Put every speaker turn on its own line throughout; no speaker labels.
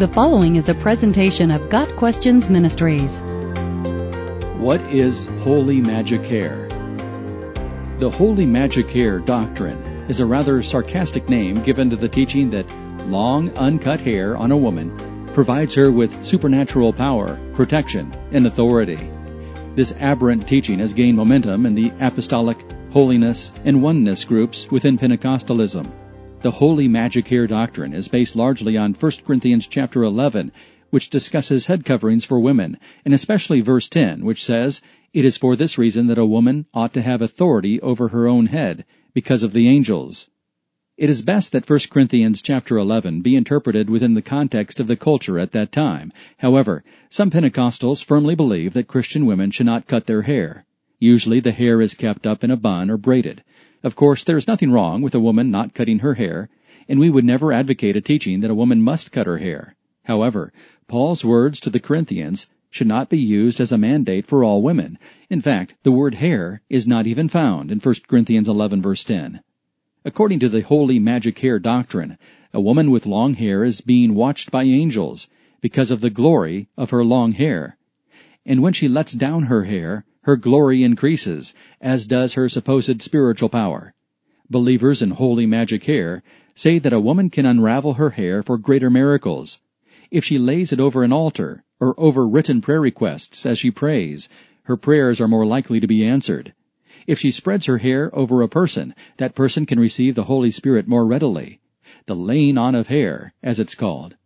The following is a presentation of Got Questions Ministries.
What is Holy Magic Hair? The Holy Magic Hair doctrine is a rather sarcastic name given to the teaching that long, uncut hair on a woman provides her with supernatural power, protection, and authority. This aberrant teaching has gained momentum in the apostolic, holiness, and oneness groups within Pentecostalism. The holy magic hair doctrine is based largely on 1 Corinthians chapter 11, which discusses head coverings for women, and especially verse 10, which says, It is for this reason that a woman ought to have authority over her own head, because of the angels. It is best that 1 Corinthians chapter 11 be interpreted within the context of the culture at that time. However, some Pentecostals firmly believe that Christian women should not cut their hair. Usually the hair is kept up in a bun or braided. Of course, there is nothing wrong with a woman not cutting her hair, and we would never advocate a teaching that a woman must cut her hair. However, Paul's words to the Corinthians should not be used as a mandate for all women. In fact, the word hair is not even found in 1 Corinthians 11 verse 10. According to the holy magic hair doctrine, a woman with long hair is being watched by angels because of the glory of her long hair. And when she lets down her hair, her glory increases, as does her supposed spiritual power. Believers in holy magic hair say that a woman can unravel her hair for greater miracles. If she lays it over an altar, or over written prayer requests as she prays, her prayers are more likely to be answered. If she spreads her hair over a person, that person can receive the Holy Spirit more readily. The laying on of hair, as it's called.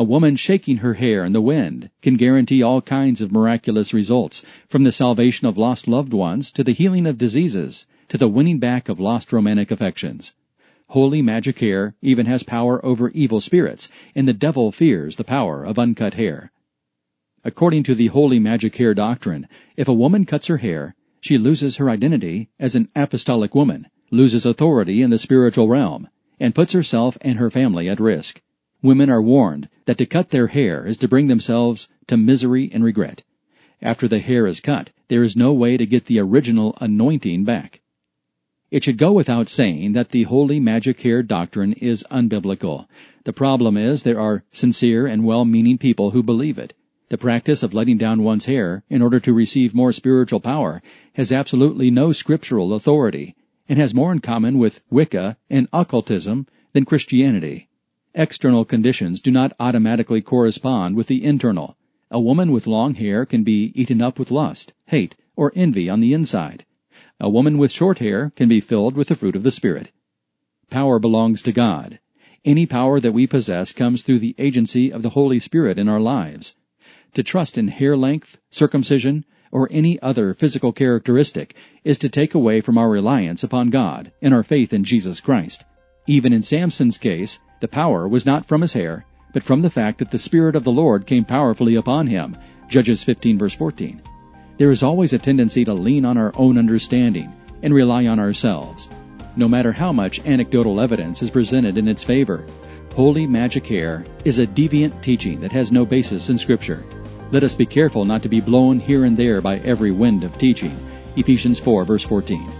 A woman shaking her hair in the wind can guarantee all kinds of miraculous results, from the salvation of lost loved ones to the healing of diseases to the winning back of lost romantic affections. Holy magic hair even has power over evil spirits, and the devil fears the power of uncut hair. According to the holy magic hair doctrine, if a woman cuts her hair, she loses her identity as an apostolic woman, loses authority in the spiritual realm, and puts herself and her family at risk. Women are warned that to cut their hair is to bring themselves to misery and regret. After the hair is cut, there is no way to get the original anointing back. It should go without saying that the holy magic hair doctrine is unbiblical. The problem is there are sincere and well-meaning people who believe it. The practice of letting down one's hair in order to receive more spiritual power has absolutely no scriptural authority and has more in common with Wicca and occultism than Christianity. External conditions do not automatically correspond with the internal. A woman with long hair can be eaten up with lust, hate, or envy on the inside. A woman with short hair can be filled with the fruit of the Spirit. Power belongs to God. Any power that we possess comes through the agency of the Holy Spirit in our lives. To trust in hair length, circumcision, or any other physical characteristic is to take away from our reliance upon God and our faith in Jesus Christ. Even in Samson's case, the power was not from his hair, but from the fact that the Spirit of the Lord came powerfully upon him. Judges 15 verse 14. There is always a tendency to lean on our own understanding and rely on ourselves. No matter how much anecdotal evidence is presented in its favor, holy magic hair is a deviant teaching that has no basis in Scripture. Let us be careful not to be blown here and there by every wind of teaching. Ephesians 4 verse 14.